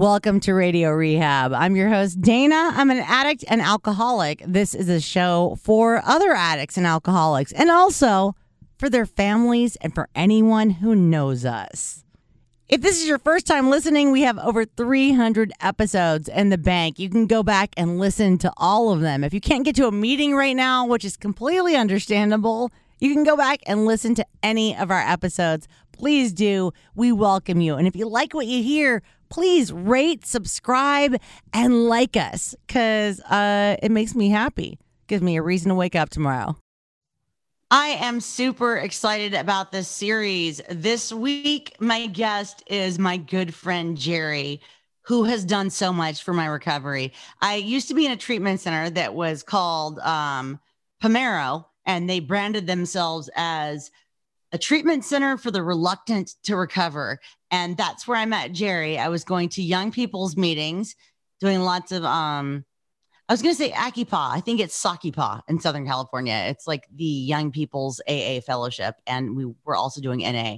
Welcome to Radio Rehab. I'm your host, Dayna. I'm an addict and alcoholic. This is a show for other addicts and alcoholics, and also for their families and for anyone who knows us. If this is your first time listening, we have over 300 episodes in the bank. You can go back and listen to all of them. If you can't get to a meeting right now, which is completely understandable, you can go back and listen to any of our episodes. Please do. We welcome you. And if you like what you hear, please rate, subscribe, and like us because uh, it makes me happy. Gives me a reason to wake up tomorrow. I am super excited about this series. This week, my guest is my good friend, Jerry, who has done so much for my recovery. I used to be in a treatment center that was called um, Pomero, and they branded themselves as a treatment center for the reluctant to recover. And that's where I met Jerry. I was going to young people's meetings, doing lots of um, I was going to say ICYPAA. I think it's SCYPAA in Southern California. It's like the Young People's AA Fellowship, and we were also doing NA.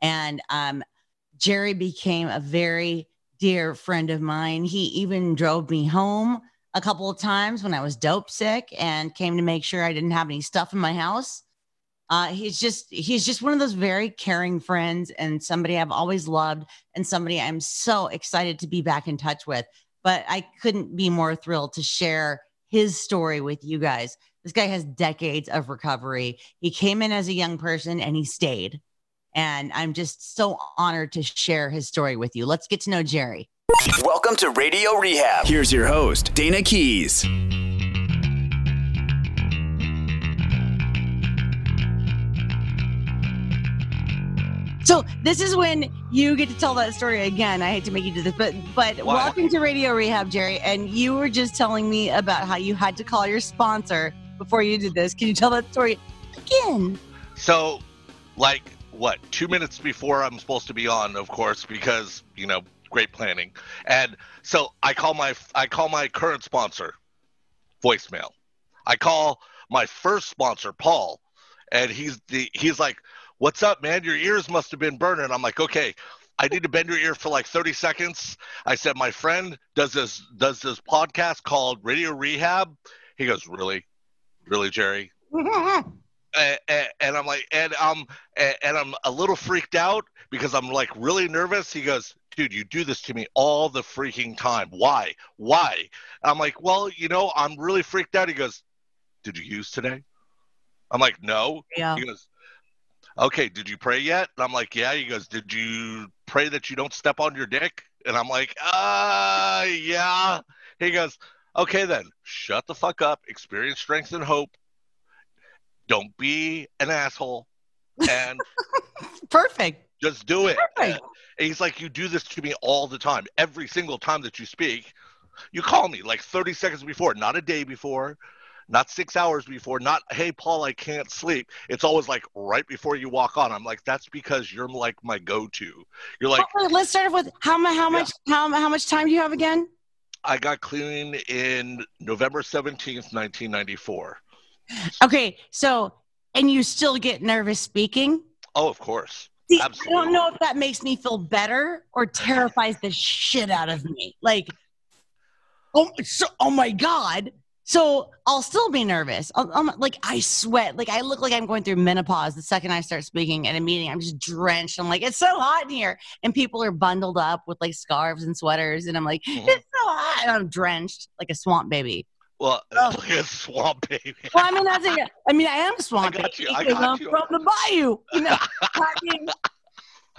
And um, Jerry became a very dear friend of mine. He even drove me home a couple of times when I was dope sick and came to make sure I didn't have any stuff in my house. Uh, he's just he's just one of those very caring friends and somebody I've always loved and somebody I'm so excited to be back in touch with but I couldn't be more thrilled to share his story with you guys. This guy has decades of recovery. He came in as a young person and he stayed. And I'm just so honored to share his story with you. Let's get to know Jerry. Welcome to Radio Rehab. Here's your host, Dayna Keys. So this is when you get to tell that story again. I hate to make you do this, but but wow. welcome to Radio Rehab, Jerry. And you were just telling me about how you had to call your sponsor before you did this. Can you tell that story again? So, like what? Two minutes before I'm supposed to be on, of course, because you know, great planning. And so I call my I call my current sponsor, voicemail. I call my first sponsor, Paul, and he's the he's like what's up, man? Your ears must have been burning. I'm like, okay, I need to bend your ear for like 30 seconds. I said, my friend does this does this podcast called Radio Rehab. He goes, really, really, Jerry. and, and, and, I'm like, and um, I'm and, and I'm a little freaked out because I'm like really nervous. He goes, dude, you do this to me all the freaking time. Why? Why? I'm like, well, you know, I'm really freaked out. He goes, did you use today? I'm like, no. Yeah. He goes, okay, did you pray yet? And I'm like, yeah. He goes, did you pray that you don't step on your dick? And I'm like, uh, yeah. He goes, okay, then shut the fuck up, experience strength and hope. Don't be an asshole. And perfect. Just do it. Perfect. And he's like, you do this to me all the time. Every single time that you speak, you call me like 30 seconds before, not a day before, not six hours before, not, hey, Paul, I can't sleep. It's always like right before you walk on. I'm like, that's because you're like my go to. You're like, oh, let's start off with how, how yeah. much, how, how much time do you have again? I got clean in November 17th, 1994. Okay. So, and you still get nervous speaking? Oh, of course. See, Absolutely. I don't know if that makes me feel better or terrifies the shit out of me. Like, oh, so, oh my God. So I'll still be nervous. i am like I sweat. Like I look like I'm going through menopause the second I start speaking at a meeting. I'm just drenched. I'm like, it's so hot in here, and people are bundled up with like scarves and sweaters, and I'm like, mm-hmm. it's so hot, and I'm drenched like a swamp baby. Well, oh. like a swamp baby. well, I mean, that's a, I mean, I am swamp I baby because I'm you. from the bayou. You know, I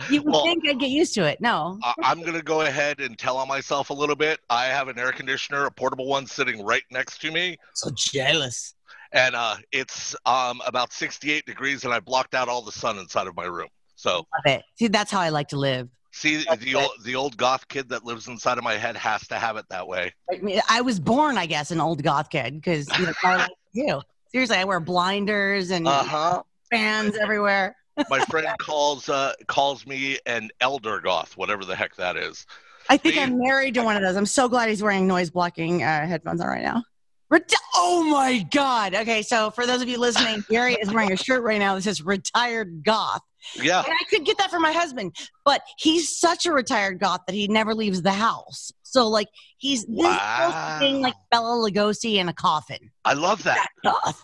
you would well, think I'd get used to it. No. I'm going to go ahead and tell on myself a little bit. I have an air conditioner, a portable one sitting right next to me. So jealous. And uh, it's um, about 68 degrees, and I blocked out all the sun inside of my room. So, Love it. See, that's how I like to live. See, that's the old, the old goth kid that lives inside of my head has to have it that way. I, mean, I was born, I guess, an old goth kid because you know, I like you. Seriously, I wear blinders and uh-huh. fans everywhere my friend calls uh, calls me an elder goth, whatever the heck that is. I think I'm married to one of those. I'm so glad he's wearing noise blocking uh, headphones on right now. Reti- oh my God. Okay, so for those of you listening, Gary is wearing a shirt right now that says retired goth. Yeah. And I could get that for my husband, but he's such a retired goth that he never leaves the house. So, like, he's this Wow. thing like Bela Lugosi in a coffin. I love that. Goth.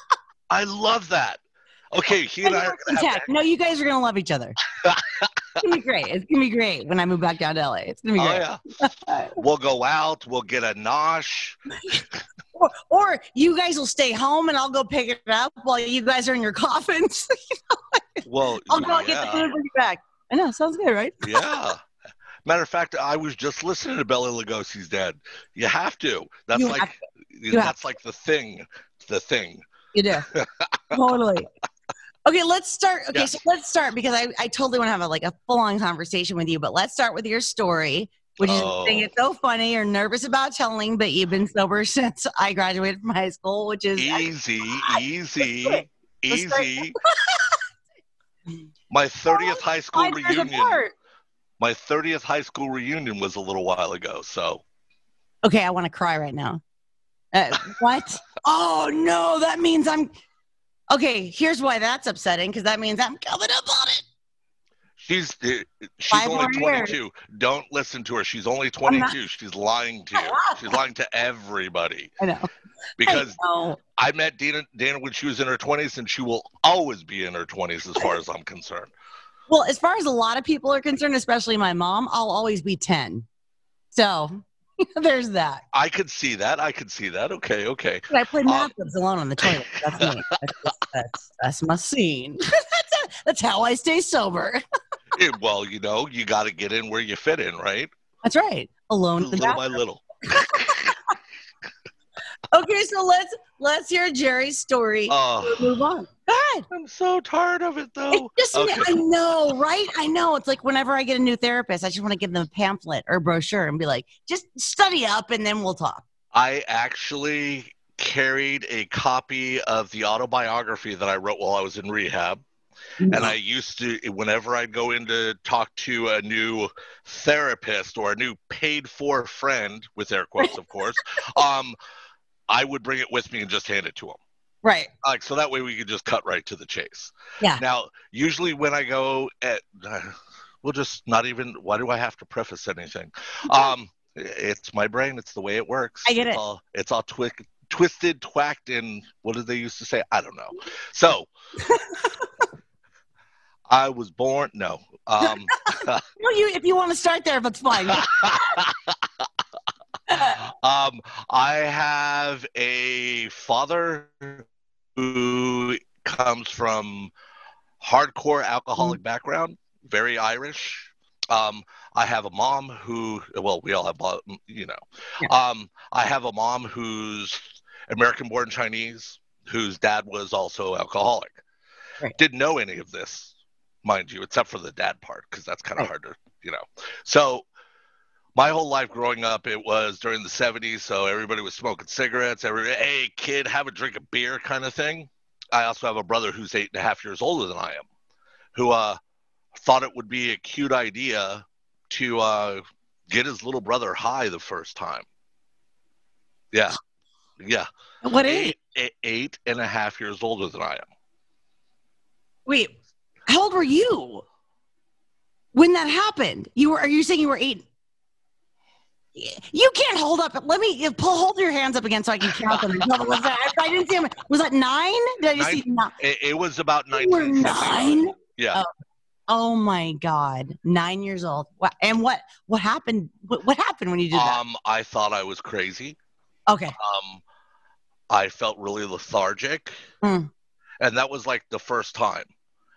I love that. Okay, he and I are gonna have. No, you guys are going to love each other. it's going to be great. It's going to be great when I move back down to LA. It's going to be Oh great. yeah. We'll go out. We'll get a nosh. Or, or you guys will stay home and I'll go pick it up while you guys are in your coffins. Well, I'll go get the yeah, food bring it back. I know. Sounds good, right? yeah. Matter of fact, I was just listening to Bela Lugosi's dead. You have to. That's You like have that's like the thing. The thing. You do. totally. Okay, let's start. Okay, Yes. so let's start because I, I totally want to have a, like a full on conversation with you, but let's start with your story, which is Oh. the thing it's so funny. You're nervous about telling, but you've been sober since I graduated from high school, which is Easy, easy, easy. My 30th high school reunion. My 30th high school reunion was a little while ago. So Okay, I want to cry right now. Uh, what? oh no, that means I'm. Okay, here's why that's upsetting because that means I'm coming up on it. she's uh, she's Five only more years. 22. Don't listen to her. She's only I'm not- 22. She's lying to you. She's lying to everybody I know. because I know. I met Dayna Dayna when she was in her 20s, and she will always be in her 20s as far as I'm concerned. Well, as far as a lot of people are concerned, especially my mom, I'll always be 10. So there's that. I could see that. I could see that. Okay, okay. But I played Um, math clubs alone on the toilet. That's me. That's, just- that's, that's my scene. that's, that's how I stay sober. Eh, well, you know, you got to get in where you fit in, right? That's right. Alone in the Little by little. Okay, so let's let's hear Jerry's story. Oh, Move on. Go ahead. I'm so tired of it, though. It's just, Okay. I know, right? I know. It's like whenever I get a new therapist, I just want to give them a pamphlet or a brochure and be like, just study up and then we'll talk. I actually carried a copy of the autobiography that I wrote while I was in rehab. And I used to, whenever I'd go in to talk to a new therapist or a new paid for friend, with air quotes, of course, um, I would bring it with me and just hand it to them. right. Like, so that way we could just cut right to the chase. Yeah. Now, usually when I go at, uh, we'll just not even, why do I have to preface anything? Um, it's my brain. It's the way it works. I get it's it. All, it's all twi- twisted, twacked, and what did they used to say? I don't know. So, I was born. No. Um, Well, you if you want to start there, that's fine. Um, I have a father who comes from hardcore alcoholic background, very Irish. Um, I have a mom who, well, we all have, you know. Yeah. Um, I have a mom who's American-born Chinese, whose dad was also alcoholic. Right. Didn't know any of this, mind you, except for the dad part, because that's kind of Right. hard to, you know. So my whole life growing up, it was during the 70s, so everybody was smoking cigarettes. Every hey, kid, have a drink of beer kind of thing. I also have a brother who's eight and a half years older than I am, who uh, thought it would be a cute idea to uh, get his little brother high the first time. Yeah. Yeah. what age? Eight and a half years older than I am. Wait, how old were you when that happened? You were? Are you saying you were eight? You can't hold up. Let me pull. Hold your hands up again so I can count them. Was that, I didn't see them. Was that nine? Did I just see nine? It, it was about You were nine. Yeah. Oh my god, nine years old. What? And what? What happened? What, what happened when you did that? Um, I thought I was crazy. Okay. um, I felt really lethargic. Mm. And that was like the first time.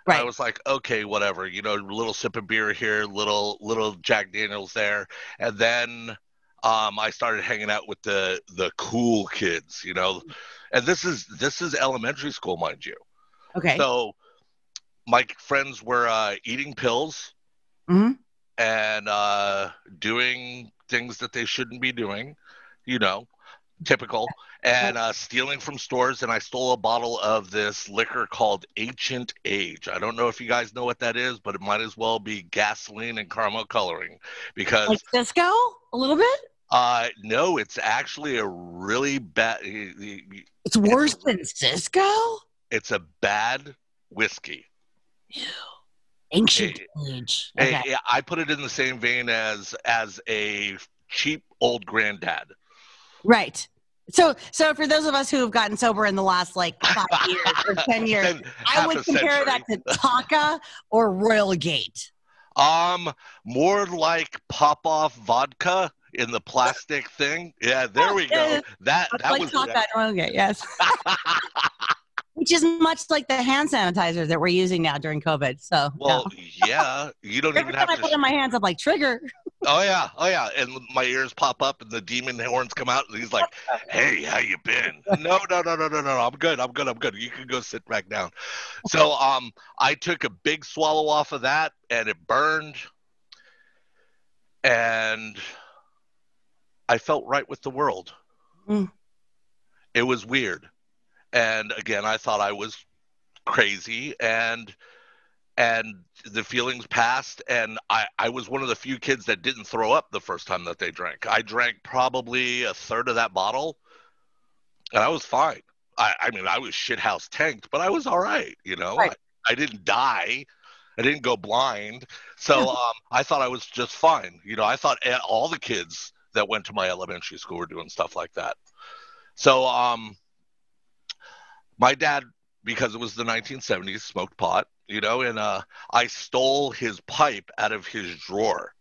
Right. I was like, okay, whatever, you know, little sip of beer here, little little Jack Daniels there, and then um, I started hanging out with the the cool kids, you know, and this is this is elementary school, mind you. Okay. So my friends were uh, eating pills Mhm. and uh, doing things that they shouldn't be doing, you know, typical, and uh, stealing from stores. And I stole a bottle of this liquor called Ancient Age. I don't know if you guys know what that is, but it might as well be gasoline and caramel coloring because like disco, a little bit. Uh, no, it's actually a really bad. It's worse than Cisco. It's a bad whiskey. Ew. Ancient age. Hey, Okay. yeah, I put it in the same vein as as a cheap old granddad. Right. So, so for those of us who have gotten sober in the last like five years or ten years, I would compare that to Taaka or Royal Gate. Um, more like Popov vodka in the plastic thing. Yeah, there we go. That that like was Royal Gate, yes. Which is much like the hand sanitizers that we're using now during COVID. So, well, yeah. You don't every even time I have put to. it in my hands, I'm like trigger. Oh yeah, oh yeah, and my ears pop up and the demon horns come out, and he's like, "Hey, how you been?" No, no, no, no, no, no, no. I'm good. I'm good. I'm good. You can go sit back down. So, um, I took a big swallow off of that, and it burned, and I felt right with the world. Mm. It was weird, and again, I thought I was crazy, and and the feelings passed. And I, I was one of the few kids that didn't throw up the first time that they drank. I drank probably a third of that bottle and i was fine. I, I mean i was shithouse tanked but i was all right you know? Right. I, I didn't die. I didn't go blind. So um, i thought i was just fine. You know i thought all the kids that went to my elementary school were doing stuff like that. So um my dad because it was the 1970s smoked pot you know and uh i stole his pipe out of his drawer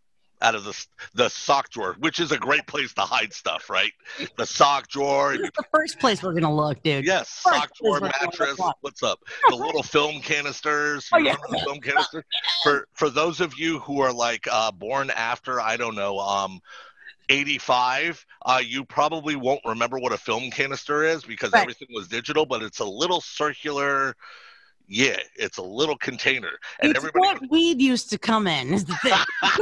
out of the the sock drawer which is a great place to hide stuff right? The sock drawer and This is the first place we're gonna look, dude. yes sock drawer place we're gonna mattress what's up? The little film canisters Oh, yeah. film canister? For for those of you who are like uh born after i don't know um 85 uh you probably won't remember what a film canister is because Right. everything was digital but it's a little circular yeah it's a little container and it's everybody what weed used to come in. Is the thing.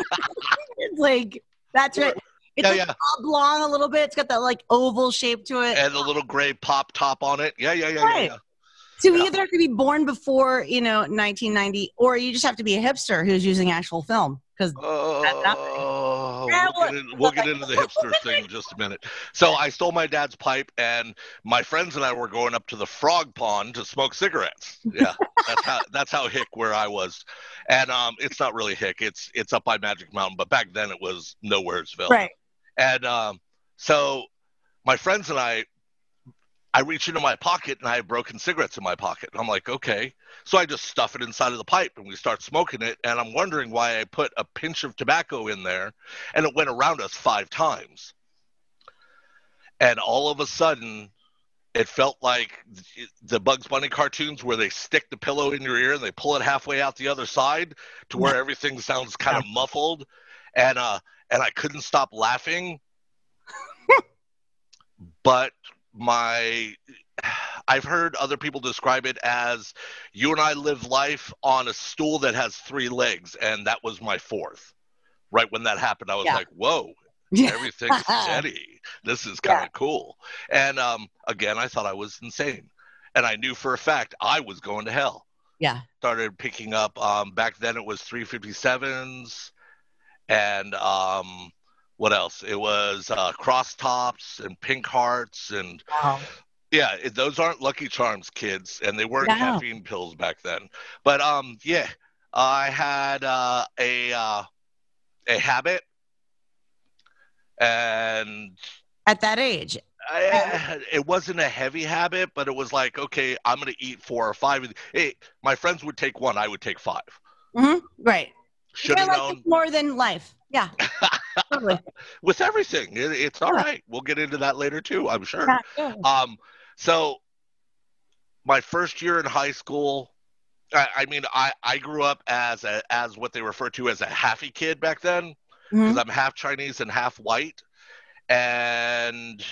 it's like that's right. It's Yeah, like yeah. oblong a little bit. It's got that like oval shape to it. and the little gray pop top on it yeah yeah yeah yeah, Right. yeah. So you yeah. either have to be born before you know 1990, or you just have to be a hipster who's using actual film. Because Oh, Yeah, we'll, well, get, in, we'll get into the hipster thing in just a minute. So I stole my dad's pipe, and my friends and I were going up to the frog pond to smoke cigarettes. Yeah, that's how that's how hick where I was, and um, it's not really hick. It's it's up by Magic Mountain, but back then it was Nowheresville. right, And um, so my friends and I, I reach into my pocket and I have broken cigarettes in my pocket. And I'm like, okay. So I just stuff it inside of the pipe and we start smoking it. And I'm wondering why I put a pinch of tobacco in there and it went around us five times. And all of a sudden, it felt like the Bugs Bunny cartoons where they stick the pillow in your ear and they pull it halfway out the other side to where everything sounds kind of muffled. And uh, and I couldn't stop laughing. but my I've heard other people describe it as you and I live life on a stool that has three legs, and that was my fourth. Right when that happened, I was Yeah. like, "Whoa, everything's steady. This is kind of cool." And um, again, I thought I was insane, and I knew for a fact I was going to hell yeah. started picking up um back then it was 357s and um what else it was uh cross tops and pink hearts and Wow. Yeah those aren't lucky charms kids and they weren't No. caffeine pills back then but um yeah i had uh a uh a habit and At that age, I, it wasn't a heavy habit, but it was like, okay, I'm gonna eat four or five. Hey, my friends would take one, I would take five. hmm right? Should have like known more than life. Yeah, totally. with everything. It, it's all Yeah. right. We'll get into that later too, I'm sure. Yeah, yeah. Um, so my first year in high school, I, I mean, I, I grew up as a, as what they refer to as a halfy kid back then because Mhm. I'm half Chinese and half white, and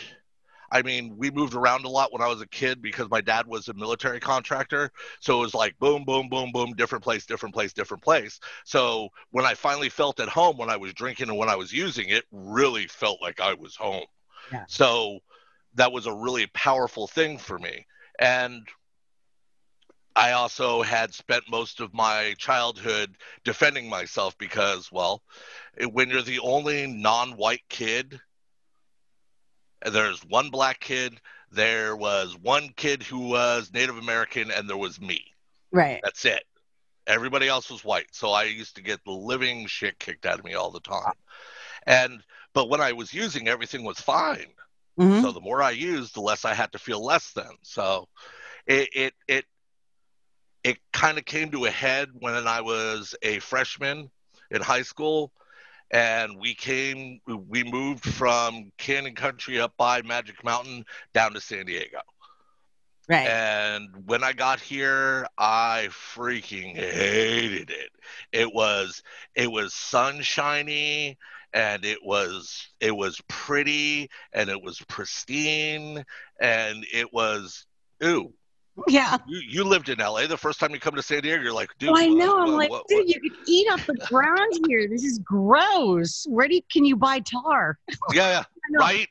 I mean, we moved around a lot when I was a kid because my dad was a military contractor. So it was like boom, boom, boom, boom, different place, different place, different place. So when I finally felt at home when I was drinking and when I was using it, really felt like I was home. Yeah. So that was a really powerful thing for me. And I also had spent most of my childhood defending myself because, well, when you're the only non white kid there's one black kid, there was one kid who was Native American, and there was me. Right. That's it. Everybody else was white. So I used to get the living shit kicked out of me all the time. And but when I was using, everything was fine. Mhm. So the more I used, the less I had to feel less than. So it it it it kind of came to a head when I was a freshman in high school and we came we moved from Canyon Country up by Magic Mountain down to San Diego. Right. And when I got here, I freaking hated it. It was it was sunshiny and it was it was pretty and it was pristine and it was ooh. Yeah. You, you lived in LA the first time you come to San Diego, you're like, dude. I what- know. I'm what- like, what- dude, what- you could eat up the ground here. This is gross. Where do you, can you buy tar? yeah, yeah, know. right?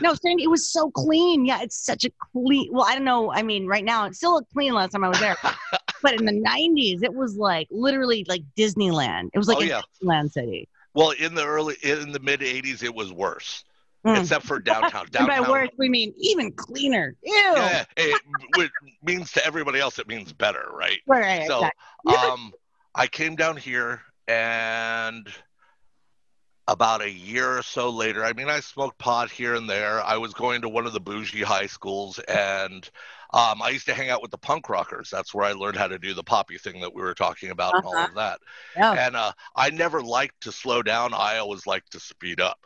No, Sandy, it was so clean. Yeah, it's such a clean. Well, I don't know. I mean, right now it still looked clean last time I was there, but in the '90s, it was like literally like Disneyland. It was like Oh, a yeah. Disneyland city. Well, in the early in the mid '80s, it was worse, Mm. except for downtown. And by Downtown, worse, we mean even cleaner. Ew. yeah, it, it means to everybody else it means better, right? Right, So, exactly. um, I came down here, and about a year or so later, I mean, I smoked pot here and there. I was going to one of the bougie high schools, and um, I used to hang out with the punk rockers. That's where I learned how to do the poppy thing that we were talking about and all Uh-huh. of that. Yeah. And uh, I never liked to slow down. I always liked to speed up.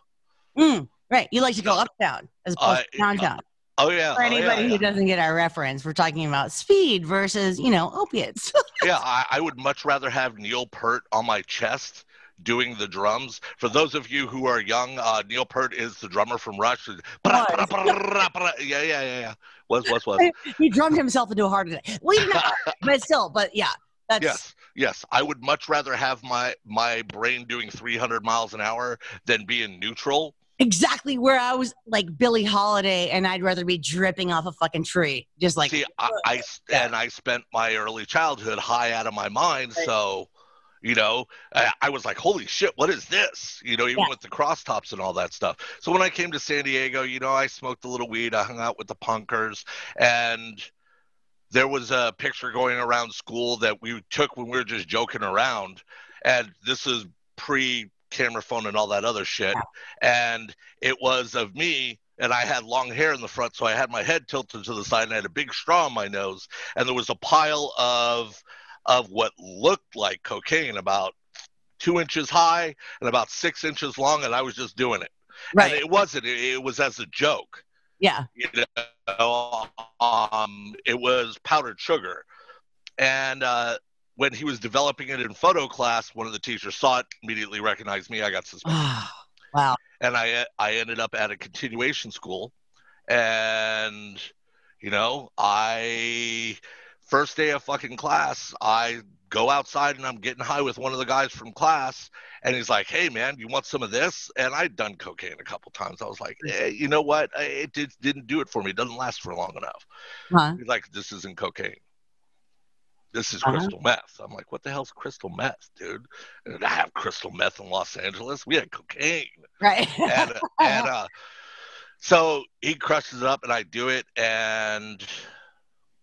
Mm, right. You like to go uptown as opposed Uh, to downtown. Oh yeah. For oh, yeah, anybody yeah. who doesn't get our reference, we're talking about speed versus, you know, opiates. yeah, I, I would much rather have Neil Peart on my chest doing the drums. For those of you who are young, uh, Neil Peart is the drummer from Rush. Yeah, yeah, yeah, yeah, yeah. Was, was, was. he drummed himself into a heart attack. Well, you know, but still, but yeah, that's Yes, yes. I would much rather have my my brain doing 300 miles an hour than be in neutral. Exactly where I was like Billie Holiday, and I'd rather be dripping off a fucking tree, just like See, I, uh, I s- and I spent my early childhood high out of my mind, Right. so you know, I, I was like, "Holy shit, what is this?" You know, even Yeah. with the crosstops and all that stuff. So when I came to San Diego, you know, I smoked a little weed, I hung out with the punkers, and there was a picture going around school that we took when we were just joking around, and this is pre camera phone and all that other shit, and it was of me and I had long hair in the front, so I had my head tilted to the side and I had a big straw in my nose, and there was a pile of of what looked like cocaine, about two inches high and about six inches long, and I was just doing it. right. And it wasn't; it, it was as a joke. yeah. You know, um, it was powdered sugar, and uh, when he was developing it in photo class, one of the teachers saw it, immediately recognized me. I got suspended wow. and I I ended up at a continuation school, and you know I first day of fucking class I go outside and I'm getting high with one of the guys from class, and he's like, "Hey man, you want some of this?" And I'd done cocaine a couple times. I was like, eh, "You know what? It did, didn't do it for me. It doesn't last for long enough." Huh? He's like, "This isn't cocaine." This is Uh-huh. crystal meth. I'm like, what the hell's crystal meth, dude? And I have crystal meth in Los Angeles. We had cocaine Right. and and uh, so he crushes it up, and I do it, and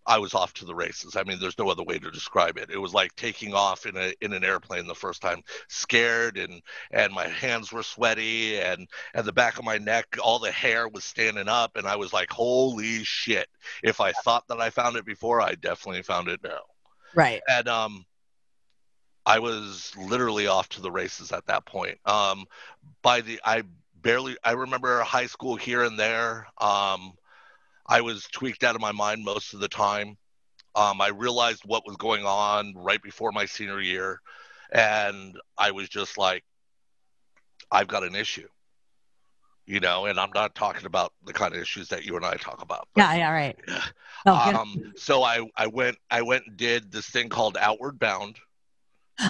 I was off to the races. I mean, there's no other way to describe it. It was like taking off in a in an airplane the first time, scared, and and my hands were sweaty, and and the back of my neck, all the hair was standing up, and I was like, holy shit! If I thought that I found it before, I definitely found it now right. and um i was literally off to the races at that point. Um by the i barely i remember high school here and there. Um i was tweaked out of my mind most of the time. Um i realized what was going on right before my senior year. And i was just like i've got an issue you know and i'm not talking about the kind of issues that you and i talk about but- Yeah. Yeah. Right. Oh, um, so I, I went I went and did this thing called Outward Bound.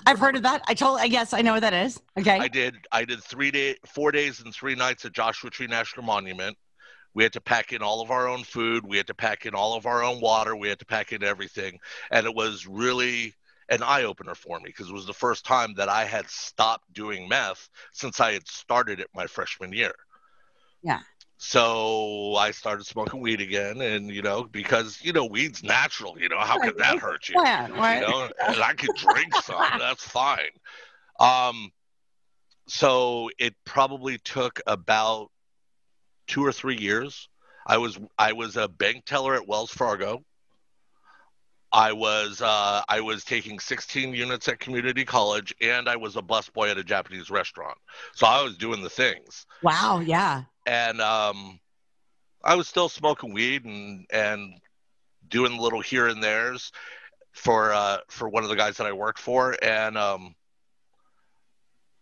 I've heard of that. I told. I guess I know what that is. Okay. I did I did three day four days and three nights at Joshua Tree National Monument. We had to pack in all of our own food. We had to pack in all of our own water. We had to pack in everything, and it was really an eye opener for me because it was the first time that I had stopped doing meth since I had started it my freshman year. Yeah. so I started smoking weed again, and you know, because you know, weed's natural. You know, how could that hurt you? Plan, right? You know, and I could drink some. That's fine. Um, so it probably took about two or three years. I was I was a bank teller at Wells Fargo. I was uh, I was taking 16 units at community college, and I was a busboy at a Japanese restaurant. So I was doing the things Wow. Yeah. And um, I was still smoking weed and and doing little here and there's for uh, for one of the guys that I worked for, and um,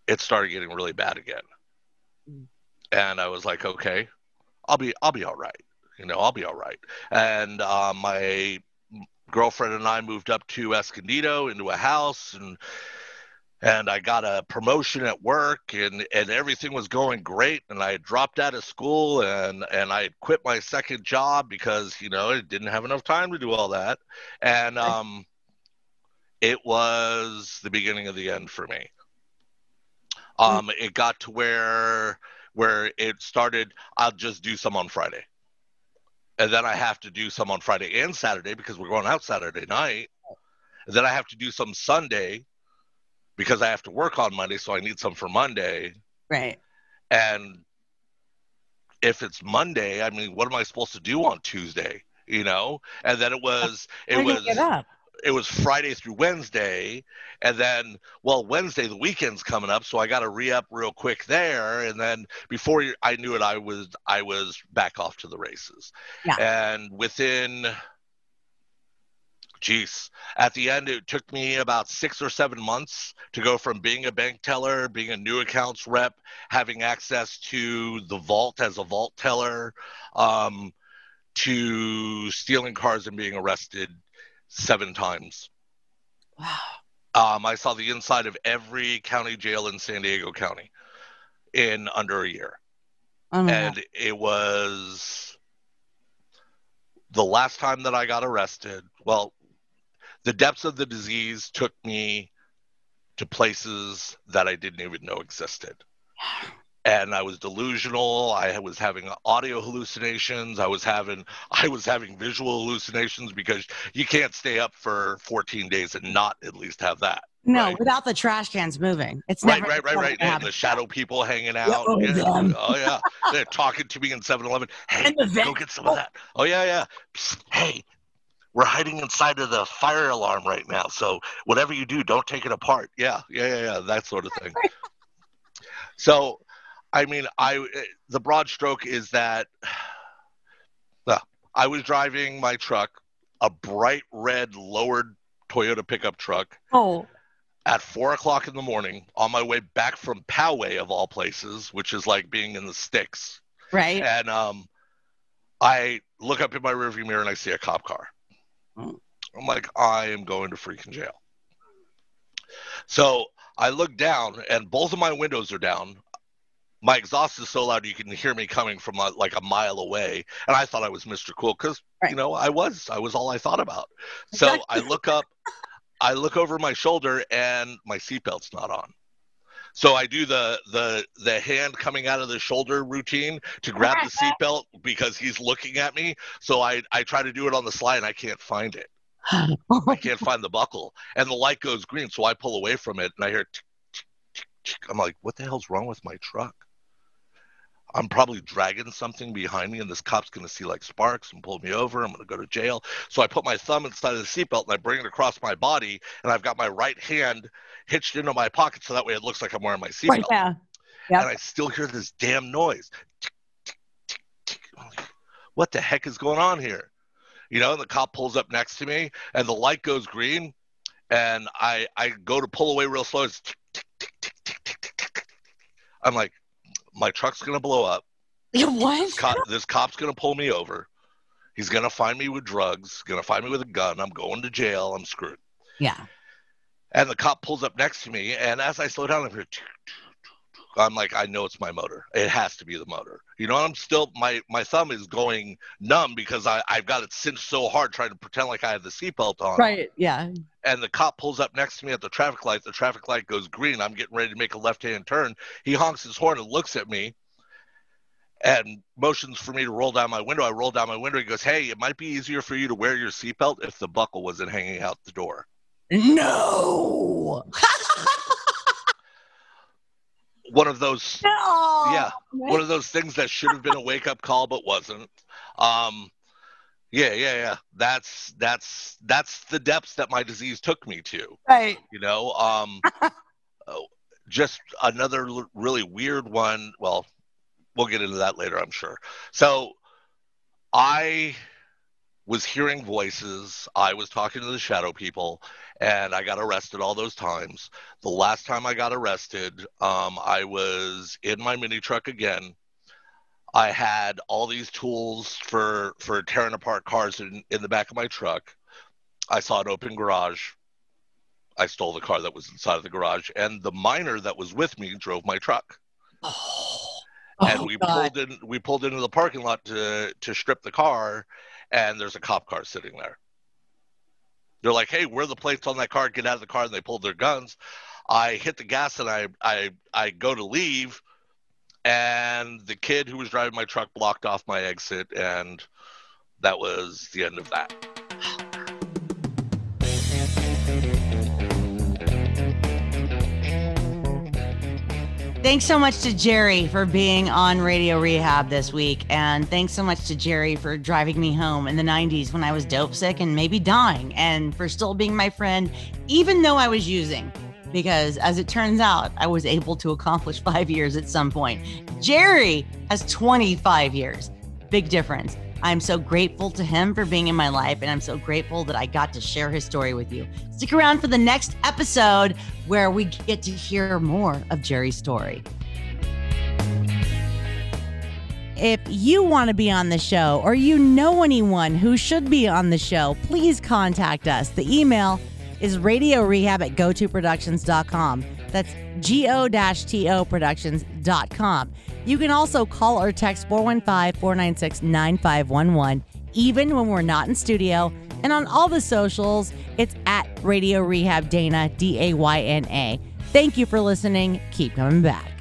it started getting really bad again. And I was like, okay, I'll be I'll be all right. You know, I'll be all right. And uh, my girlfriend and I moved up to Escondido into a house and and I got a promotion at work and and everything was going great and I dropped out of school and and I quit my second job because you know I didn't have enough time to do all that. And um it was the beginning of the end for me. Um it got to where where it started I'll just do some on Friday. And then I have to do some on Friday and Saturday because we're going out Saturday night. And then I have to do some Sunday because I have to work on Monday, so I need some for Monday. Right. And if it's Monday, I mean, what am I supposed to do on Tuesday? You know? And then it was it was it was Friday through Wednesday, and then well Wednesday the weekend's coming up, so I got to re up real quick there, and then before I knew it, I was I was back off to the races, Yeah. and within. Geez, at the end, it took me about six or seven months to go from being a bank teller, being a new accounts rep, having access to the vault as a vault teller, um, to stealing cars and being arrested seven times. Wow. Um, I saw the inside of every county jail in San Diego County in under a year. Oh And it was the last time that I got arrested. Well, the depths of the disease took me to places that I didn't even know existed. And I was delusional. I was having audio hallucinations. I was having I was having visual hallucinations because you can't stay up for 14 days and not at least have that. no, right. without the trash cans moving. It's Right, never right, right, right. And the shadow people hanging out. oh, yeah. Oh yeah. They're talking to me in 7-Eleven. Hey, go get some of that. Oh yeah, yeah. Psst, hey, we're hiding inside of the fire alarm right now. So whatever you do, don't take it apart. Yeah, yeah, yeah, yeah. That sort of thing. so, I mean, I the broad stroke is that well, I was driving my truck, a bright red lowered Toyota pickup truck Oh, at four o'clock in the morning on my way back from Poway of all places, which is like being in the sticks. right. And um, I look up in my rearview mirror and I see a cop car. I'm like, I am going to freaking jail. So I look down and both of my windows are down. My exhaust is so loud you can hear me coming from uh, like a mile away. And I thought I was Mr. Cool because, Right. you know, I was. I was all I thought about. So I look up, I look over my shoulder and my seatbelt's not on. So I do the the the hand coming out of the shoulder routine to grab the seatbelt because he's looking at me. So I I try to do it on the slide and I can't find it. I can't find the buckle, and the light goes green. So I pull away from it and I hear. Tick, tick, tick, tick. I'm like, what the hell's wrong with my truck? I'm probably dragging something behind me, and this cop's going to see like sparks and pull me over. I'm going to go to jail. So I put my thumb inside of the seatbelt and I bring it across my body, and I've got my right hand hitched into my pocket so that way it looks like I'm wearing my seatbelt. Right, yeah. Yep. And I still hear this damn noise. What the heck is going on here? You know, the cop pulls up next to me, and the light goes green, and I I go to pull away real slow. It's I'm like, my truck's gonna blow up. What? This, cop, this cop's gonna pull me over. He's gonna find me with drugs. Gonna find me with a gun. I'm going to jail. I'm screwed. Yeah. And the cop pulls up next to me, and as I slow down, I'm here. I'm like, I know it's my motor. It has to be the motor. You know, I'm still my my thumb is going numb because I I've got it cinched so hard trying to pretend like I have the seatbelt on. Right. Yeah. And the cop pulls up next to me at the traffic light. The traffic light goes green. I'm getting ready to make a left hand turn. He honks his horn and looks at me. and motions for me to roll down my window. I roll down my window. He goes, "Hey, it might be easier for you to wear your seatbelt if the buckle wasn't hanging out the door." No. One of those No. Yeah, one of those things that should have been a wake up call but wasn't. Um, yeah, yeah, yeah. That's that's that's the depths that my disease took me to. Right. You know, um, oh, just another l- really weird one. Well, we'll get into that later, I'm sure. So, I was hearing voices. I was talking to the shadow people, and I got arrested all those times. The last time I got arrested, um, I was in my mini truck again. I had all these tools for for tearing apart cars in, in the back of my truck. I saw an open garage. I stole the car that was inside of the garage, and the miner that was with me drove my truck. Oh, and oh, we God. pulled in. We pulled into the parking lot to to strip the car, and there's a cop car sitting there. They're like, "Hey, where are the plates on that car? Get out of the car!" And they pulled their guns. I hit the gas and I I I go to leave, and the kid who was driving my truck blocked off my exit, and that was the end of that. Thanks so much to Jerry for being on Radio Rehab this week. And thanks so much to Jerry for driving me home in the 90s when I was dope sick and maybe dying, and for still being my friend, even though I was using. Because as it turns out, I was able to accomplish five years at some point. Jerry has 25 years. Big difference. I'm so grateful to him for being in my life, and I'm so grateful that I got to share his story with you. Stick around for the next episode where we get to hear more of Jerry's story. If you want to be on the show or you know anyone who should be on the show, please contact us. The email is radio rehab at go2productions.com. That's go-to productions.com. You can also call or text 415-496-9511 even when we're not in studio. And on all the socials, it's at Radio Rehab Dayna, D A Y N A. Thank you for listening. Keep coming back.